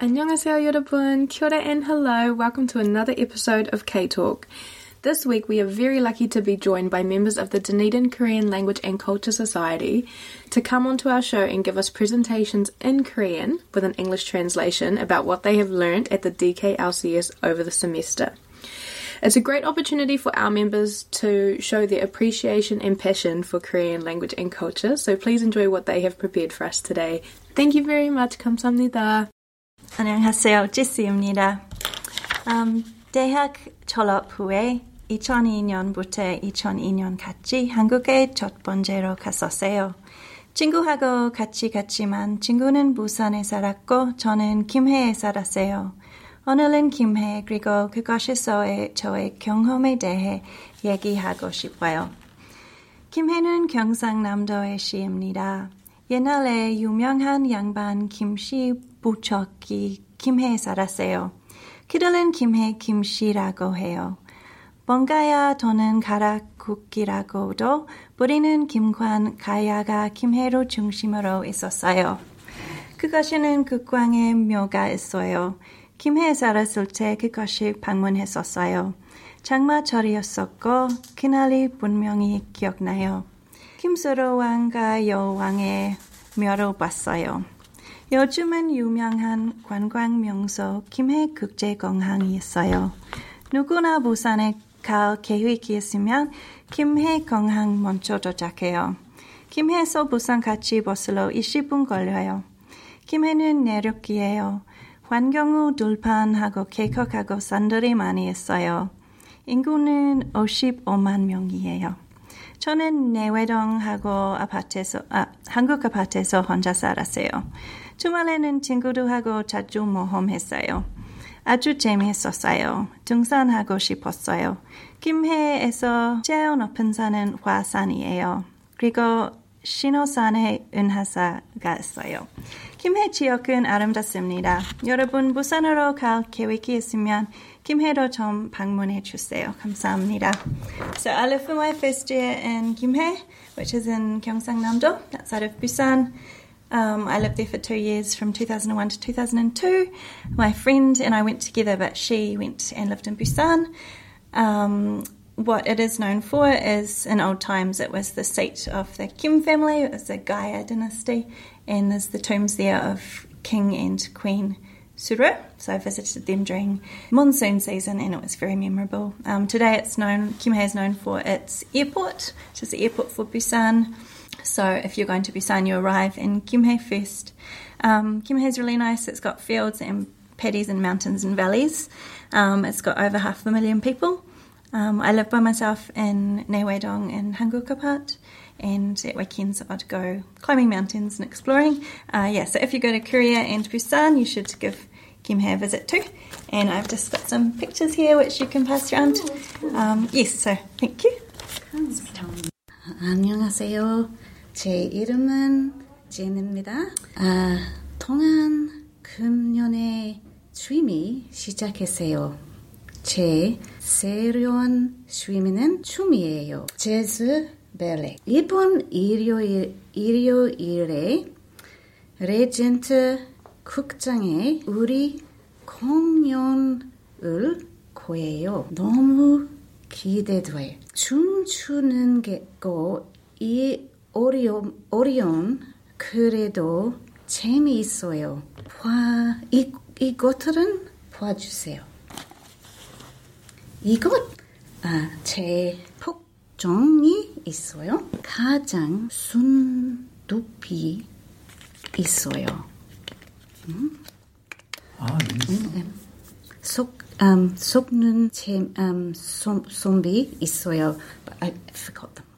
안녕하세요 여러분. Kia ora and hello. Welcome to another episode of K Talk. This week we are very lucky to be joined by members of the Dunedin Korean Language and Culture Society to come onto our show and give us presentations in Korean with an English translation about what they have learned at the DKLCS over the semester. It's a great opportunity for our members to show their appreciation and passion for Korean language and culture, so please enjoy what they have prepared for us today. Thank you very much. 감사합니다. 안녕하세요. 제시입니다. 음, 대학 졸업 후에 2002년부터 2002년까지 한국에 첫 번째로 갔었어요. 친구하고 같이 갔지만 친구는 부산에 살았고 저는 김해에 살았어요. 오늘은 김해 그리고 그곳에서의 저의 경험에 대해 얘기하고 싶어요. 김해는 경상남도의 시입니다. 옛날에 유명한 양반 김씨 부척이 김해에 살았어요. 그들은 김해 김씨라고 해요. 번가야 또는 가락국기라고도 부리는 김관 가야가 김해로 중심으로 있었어요. 그것에는 극광의 묘가 있어요. 김해에 살았을 때 그것이 방문했었어요. 장마철이었었고 그날이 분명히 기억나요. 김수로 왕과 여왕의 묘를 봤어요. 요즘은 유명한 관광 명소 김해 국제공항이 있어요. 누구나 부산에 갈 계획이 있으면 김해 공항 먼저 도착해요. 김해에서 부산까지 버스로 20분 걸려요. 김해는 내륙이에요. 환경우 들판하고 계곡하고 산들이 많이 있어요. 인구는 55만 명이에요. 저는 내외동하고 아파트에서, 아, 한국 아파트에서 혼자 살았어요. 주말에는 친구들하고 자주 모험했어요. 아주 재미있었어요. 등산하고 싶었어요. 김해에서 제일 높은 산은 화산이에요. 그리고 신호산에 은하사가 있어요. 김해 지역은 아름답습니다. 여러분 부산으로 갈 계획이 있으면 김해로 좀 방문해 주세요. 감사합니다. So I lived for my first year in Kimhae, which is in Gyeongsang-namdo, outside of Busan. Um, I lived there for two years from 2001 to 2002. My friend and I went together, but she went and lived in Busan. Um, what it is known for is in old times it was the seat of the Kim family, it was the Gaia dynasty, and there's the tombs there of King and Queen Suru. So I visited them during monsoon season and it was very memorable. Um, today it's known, Kimhae is known for its airport, which is the airport for Busan. So if you're going to Busan, you arrive in Kimhae first. Um, Kimhae is really nice. It's got fields and paddies and mountains and valleys. Um, it's got over half a million people. Um, I live by myself in Naewaedong in Hangukapat, and at weekends I'd go climbing mountains and exploring. Uh, yeah, so if you go to Korea and Busan, you should give Kimhae a visit too. And I've just got some pictures here which you can pass around. Um, yes, so thank you. 안녕하세요. 제 이름은 제입니다. 아, 통한 금년에 취미 시작했어요. 제 새로운 취미는 춤이에요. 재즈, 벨레. 이번 일요일, 일요일에 레전트 극장에 우리 공연을 거예요. 너무 기대돼. 춤추는 게고 이 어려움, 어려움 그래도 재미있어요. 봐, 이, 이것들은 봐주세요. 이것, 아, 제 폭정이 있어요. 가장 순두피 있어요. 음? 아, 네. 음, 음. 속, 음, 속는 제, 음, 솜, 솜비 있어요. But I forgot them.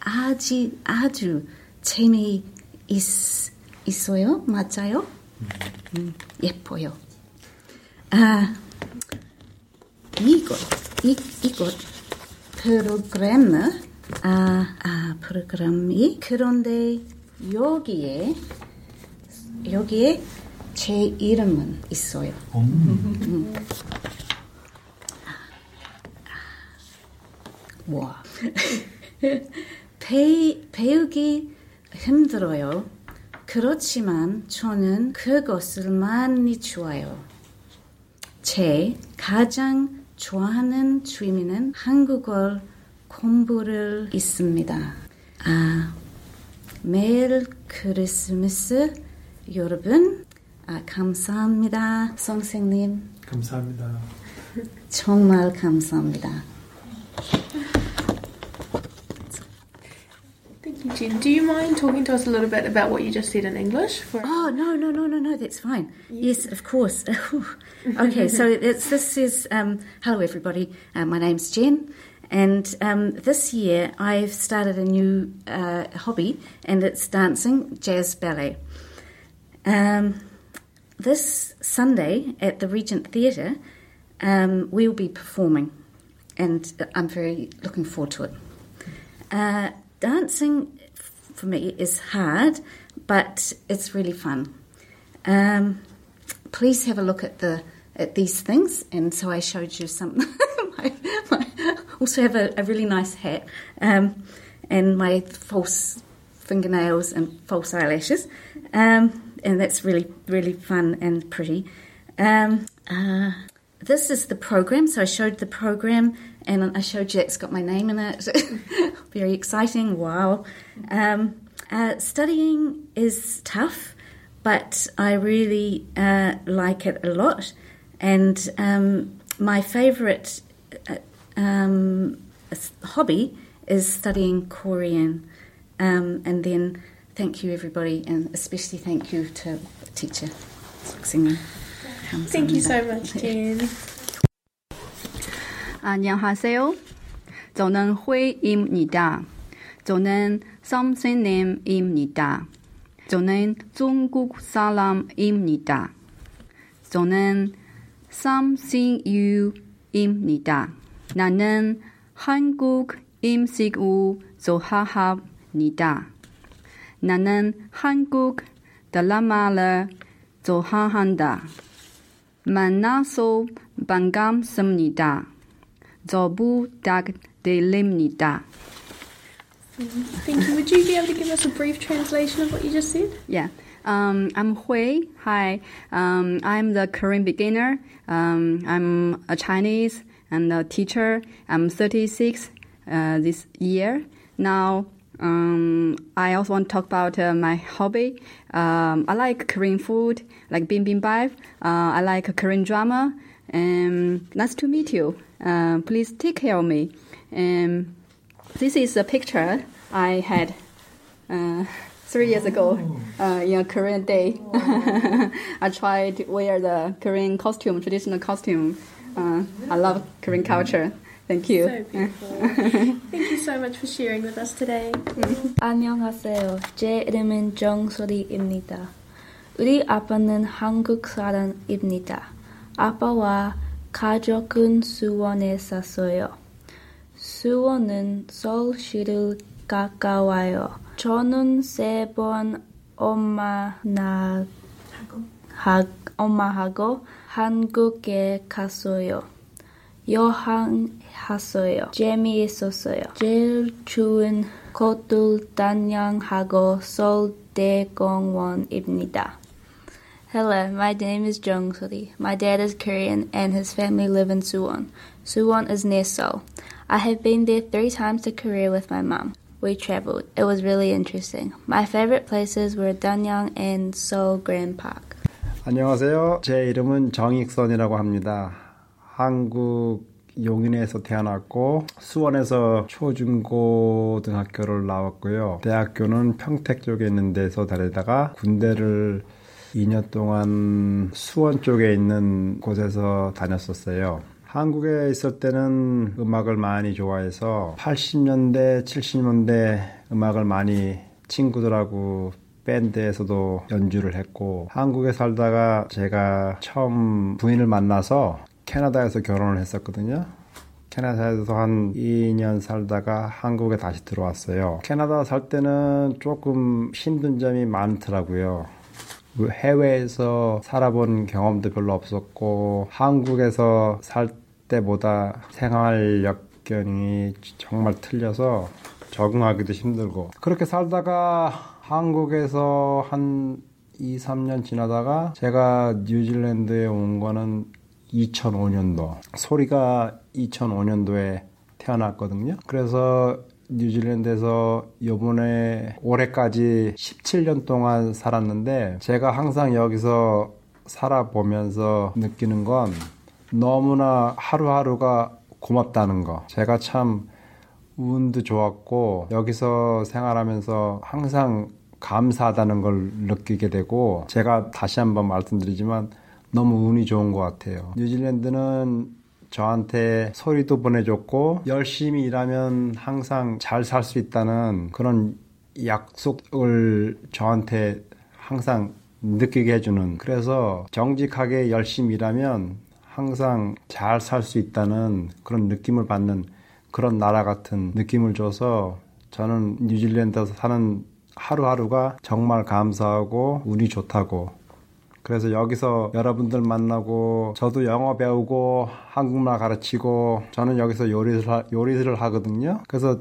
아주, 아주 재미 있, 있어요. 맞아요? 음, 예뻐요. 아, 이것, 이, 이것, 프로그램, 아, 아, 프로그램이, 그런데 여기에, 여기에 제 이름은 있어요. 음. 와. 배, 배우기 힘들어요. 그렇지만 저는 그것을 많이 좋아요. 제 가장 좋아하는 취미는 한국어 공부를 있습니다. 아, 매일 크리스마스 여러분 아, 감사합니다. 선생님 감사합니다. 정말 감사합니다. Jen. Do you mind talking to us a little bit about what you just said in English? For Oh no no no no no that's fine. Yes, of course. okay, so it's, this is um, hello everybody. Uh, my name's Jen, and um, this year I've started a new uh, hobby, and it's dancing jazz ballet. Um, this Sunday at the Regent Theatre, um, we'll be performing, and I'm very looking forward to it. Uh, dancing for me is hard, but it's really fun. Um, please have a look at the at these things, and so I showed you some. my, my, also have a, a really nice hat, um, and my false fingernails and false eyelashes, um, and that's really really fun and pretty. Um, uh, this is the program. So I showed the program, and I showed you it's got my name in it. Very exciting! Wow. Um, uh, studying is tough, but I really uh, like it a lot. And um, my favourite uh, um, hobby is studying Korean. Um, and then thank you everybody, and especially thank you to teacher. Thank you so much, Jen. 안녕하세요. 저는 회입니다. 저는 선생님입니다. 저는 중국 사람입니다. 저는 삼신유입니다. 나는 한국 음식을 좋아합니다. 나는 한국 드라마를 좋아한다. 만나서 반갑습니다. 저 부탁드립니다. Thank you. Would you be able to give us a brief translation of what you just said? Yeah. Um, I'm Hui. Hi. Um, I'm the Korean beginner. Um, I'm a Chinese and a teacher. I'm 36 uh, this year. Now, um, I also want to talk about uh, my hobby. Um, I like Korean food, like bibimbap. Uh, I like Korean drama. Um, nice to meet you. Uh, please take care of me. Um, this is a picture I had uh, three years ago uh, in a Korean day. I tried to wear the Korean costume, traditional costume. Uh, I love Korean culture. Thank you. So beautiful. Thank you so much for sharing with us today. 안녕하세요. 제 이름은 정소리입니다. 우리 아빠는 한국 사람입니다. 아빠와 가족은 수원에 사어요. 수원은 서울시를 가까워요. 저는 세 번 엄마나 하, 엄마하고 한국에 갔어요. 여행했어요. 재미있었어요. 제일 좋은 곳들 단양하고 서울대공원입니다. Hello, my name is Jung Suri. My dad is Korean and his family live in Suwon. Suwon is near Seoul. I have been there three times to Korea with my mom. We traveled. It was really interesting. My favorite places were Danyang and Seoul Grand Park. 안녕하세요. 제 이름은 정익선이라고 합니다. 한국 용인에서 태어났고 수원에서 초중고등학교를 나왔고요. 대학교는 평택 쪽에 있는 데서 다니다가 군대를 2년 동안 수원 쪽에 있는 곳에서 다녔었어요. 한국에 있을 때는 음악을 많이 좋아해서 80년대, 70년대 음악을 많이 친구들하고 밴드에서도 연주를 했고 한국에 살다가 제가 처음 부인을 만나서 캐나다에서 결혼을 했었거든요. 캐나다에서 한 2년 살다가 한국에 다시 들어왔어요. 캐나다 살 때는 조금 힘든 점이 많더라고요. 그 해외에서 살아본 경험도 별로 없었고 한국에서 살 때보다 생활 여건이 정말 틀려서 적응하기도 힘들고 그렇게 살다가 한국에서 한 2, 3년 지나다가 제가 뉴질랜드에 온 거는 2005년도 소리가 2005년도에 태어났거든요. 그래서 뉴질랜드에서 요번에 올해까지 17년 동안 살았는데 제가 항상 여기서 살아보면서 느끼는 건 너무나 하루하루가 고맙다는 거. 제가 참 운도 좋았고 여기서 생활하면서 항상 감사하다는 걸 느끼게 되고 제가 다시 한번 말씀드리지만 너무 운이 좋은 것 같아요. 뉴질랜드는 저한테 소리도 보내줬고 열심히 일하면 항상 잘 살 수 있다는 그런 약속을 저한테 항상 느끼게 해주는 그래서 정직하게 열심히 일하면 항상 잘 살 수 있다는 그런 느낌을 받는 그런 나라 같은 느낌을 줘서 저는 뉴질랜드에서 사는 하루하루가 정말 감사하고 운이 좋다고 그래서 여기서 여러분들 만나고 저도 영어 배우고 한국말 가르치고 저는 여기서 요리를 하, 요리를 하거든요. 그래서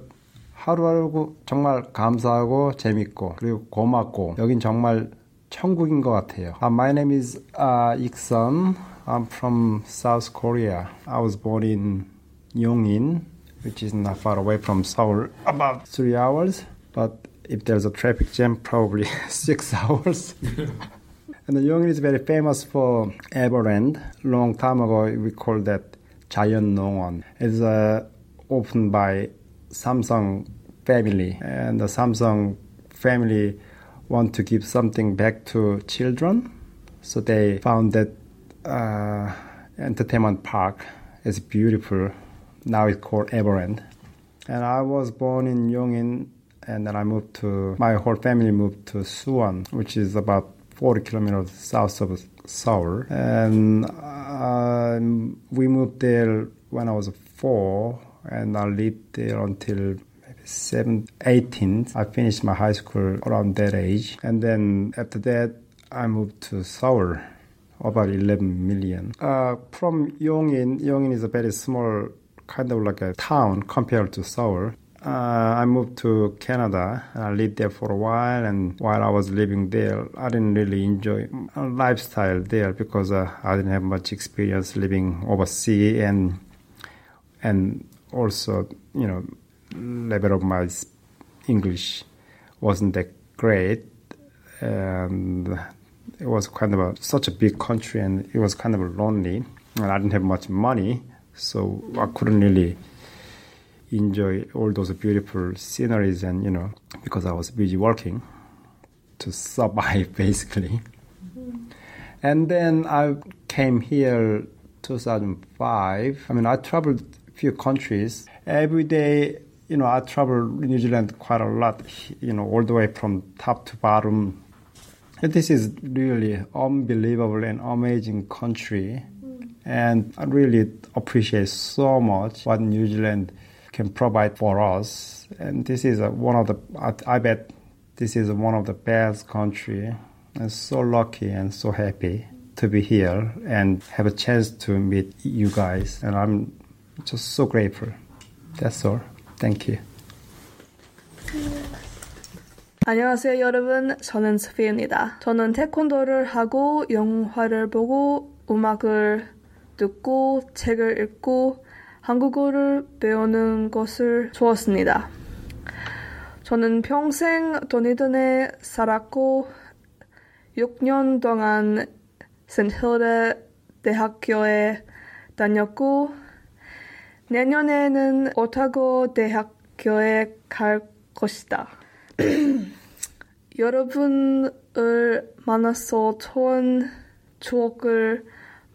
하루하루 정말 감사하고 재밌고 그리고 고맙고 여긴 정말 천국인 것 같아요. Uh, my name is uh, Ikson. I'm from South Korea. I was born in Yongin, which is not far away from Seoul, about three hours. But if there's a traffic jam, probably six hours. And Yongin is very famous for Everland. Long time ago, we called that Giant Nongwon. It's uh, opened by Samsung family, and the Samsung family want to give something back to children, so they found that uh, entertainment park is beautiful. Now it's called Everland. And I was born in Yongin, and then I moved to my whole family moved to Suwon, which is about 40 kilometers south of Seoul. And uh, we moved there when I was four, and I lived there until maybe seven, 18. I finished my high school around that age. And then after that, I moved to Seoul, about 11 million. Uh, from Yongin, Yongin is a very small, kind of like a town compared to Seoul. Uh, I moved to Canada. I lived there for a while, and while I was living there, I didn't really enjoy lifestyle there because uh, I didn't have much experience living overseas, and and also, you know, level of my English wasn't that great, and it was kind of a, such a big country, and it was kind of lonely, and I didn't have much money, so I couldn't really enjoy all those beautiful sceneries and you know because I was busy working to survive basically. And then I came here 2005. I mean I traveled a few countries. Every day, you know, I traveled New Zealand quite a lot, you know, all the way from top to bottom. This is really unbelievable and amazing country. And I really appreciate so much what New Zealand can provide for us. And this is a, one of the, I, I bet this is one of the best country. I'm so lucky and so happy to be here and have a chance to meet you guys. And I'm just so grateful. That's all. Thank you. 안녕하세요 여러분 저는 스피입니다 저는 태권도를 하고 영화를 보고 음악을 듣고 책을 읽고 한국어를 배우는 것을 좋았습니다. 저는 평생 도니든에 살았고 6년 동안 센힐드 대학교에 다녔고 내년에는 오타고 대학교에 갈 것이다. 여러분을 만나서 좋은 추억을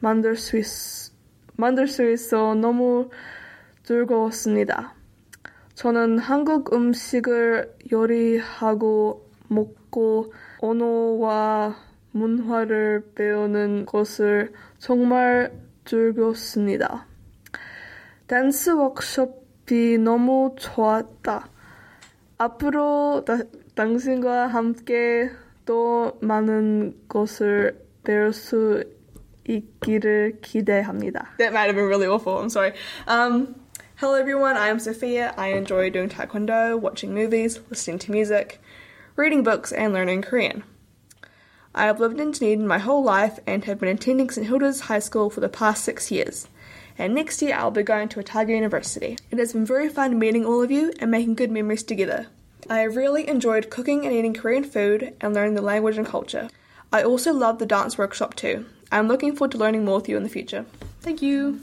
만들 수 있, 만들 수 있어 너무 즐거웠습니다. 저는 한국 음식을 요리하고 먹고 언어와 문화를 배우는 것을 정말 즐겼습니다. 댄스 워크숍이 너무 좋았다. 앞으로 다, 당신과 함께 또 많은 것을 배울 수 있기를 기대합니다. That might have been really awful. I'm sorry. Um, hello, everyone. I am Sophia. I enjoy doing taekwondo, watching movies, listening to music, reading books, and learning Korean. I have lived in Dunedin my whole life and have been attending St Hilda's High School for the past six years. And next year I'll be going to Otago University. It has been very fun meeting all of you and making good memories together. I have really enjoyed cooking and eating Korean food and learning the language and culture. I also love the dance workshop too. I'm looking forward to learning more with you in the future. Thank you.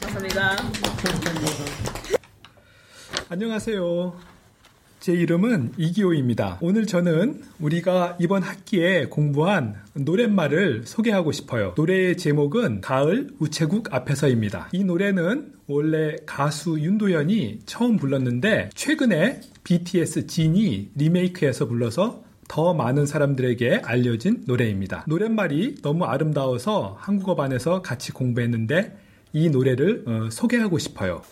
감사합니다. 안녕하세요. 제 이름은 이기호입니다. 오늘 저는 우리가 이번 학기에 공부한 노랫말을 소개하고 싶어요. 노래의 제목은 가을 우체국 앞에서입니다. 이 노래는 원래 가수 윤도현이 처음 불렀는데 최근에 BTS 진이 리메이크해서 불러서 더 많은 사람들에게 알려진 노래입니다. 노랫말이 너무 아름다워서 한국어반에서 같이 공부했는데 이 노래를 어, 소개하고 싶어요.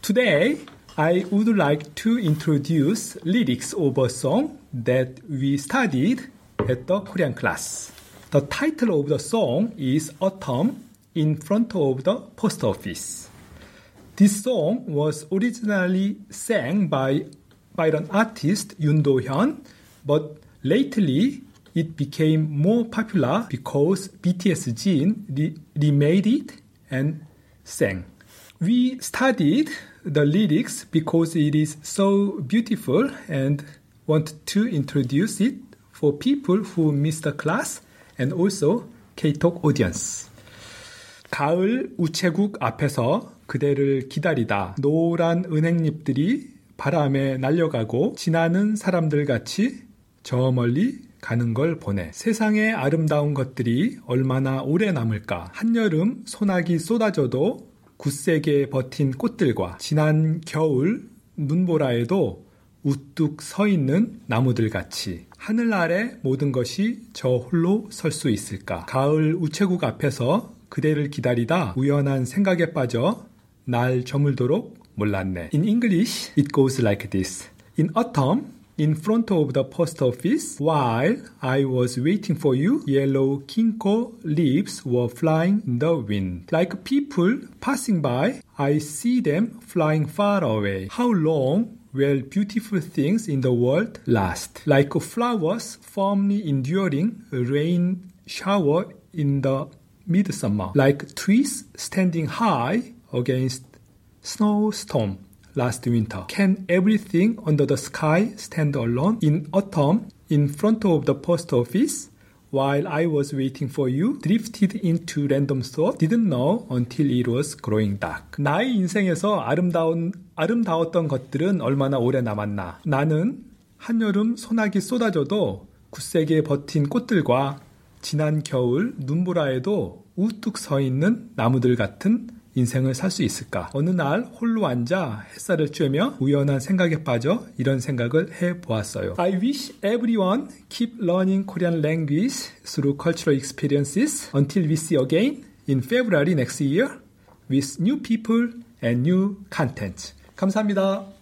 Today, I would like to introduce lyrics of a song that we studied at the Korean class. The title of the song is Autumn in front of the post office. This song was originally sang by, by an artist Yoon Do-hyun, but lately it became more popular because BTS Jin re- remade it and sang. We studied the lyrics because it is so beautiful and want to introduce it for people who miss the class and also K-Talk audience. 가을 우체국 앞에서 그대를 기다리다 노란 은행잎들이 바람에 날려가고 지나는 사람들 같이 저 멀리 가는 걸 보내. 세상의 아름다운 것들이 얼마나 오래 남을까. 한여름 소나기 쏟아져도 굳세게 버틴 꽃들과 지난 겨울 눈보라에도 우뚝 서 있는 나무들 같이 하늘 아래 모든 것이 저 홀로 설 수 있을까? 가을 우체국 앞에서 그대를 기다리다 우연한 생각에 빠져 날 저물도록 몰랐네. In English, it goes like this. In autumn, in front of the post office, while I was waiting for you, yellow kinko leaves were flying in the wind. Like people passing by, I see them flying far away. How long will beautiful things in the world last? Like flowers firmly enduring rain shower in the midsummer. Like trees standing high against snowstorm last winter. Can everything under the sky stand alone? In autumn, in front of the post office, while I was waiting for you, drifted into random thought, didn't know until it was growing dark. 나의 인생에서 아름다운, 아름다웠던 것들은 얼마나 오래 남았나. 나는 한여름 소나기 쏟아져도 굳세게 버틴 꽃들과 지난 겨울 눈보라에도 우뚝 서 있는 나무들 같은 인생을 살 수 있을까? 어느 날 홀로 앉아 햇살을 쬐며 우연한 생각에 빠져 이런 생각을 해 보았어요. I wish everyone keep learning Korean language through cultural experiences until we see again in February next year with new people and new content. 감사합니다.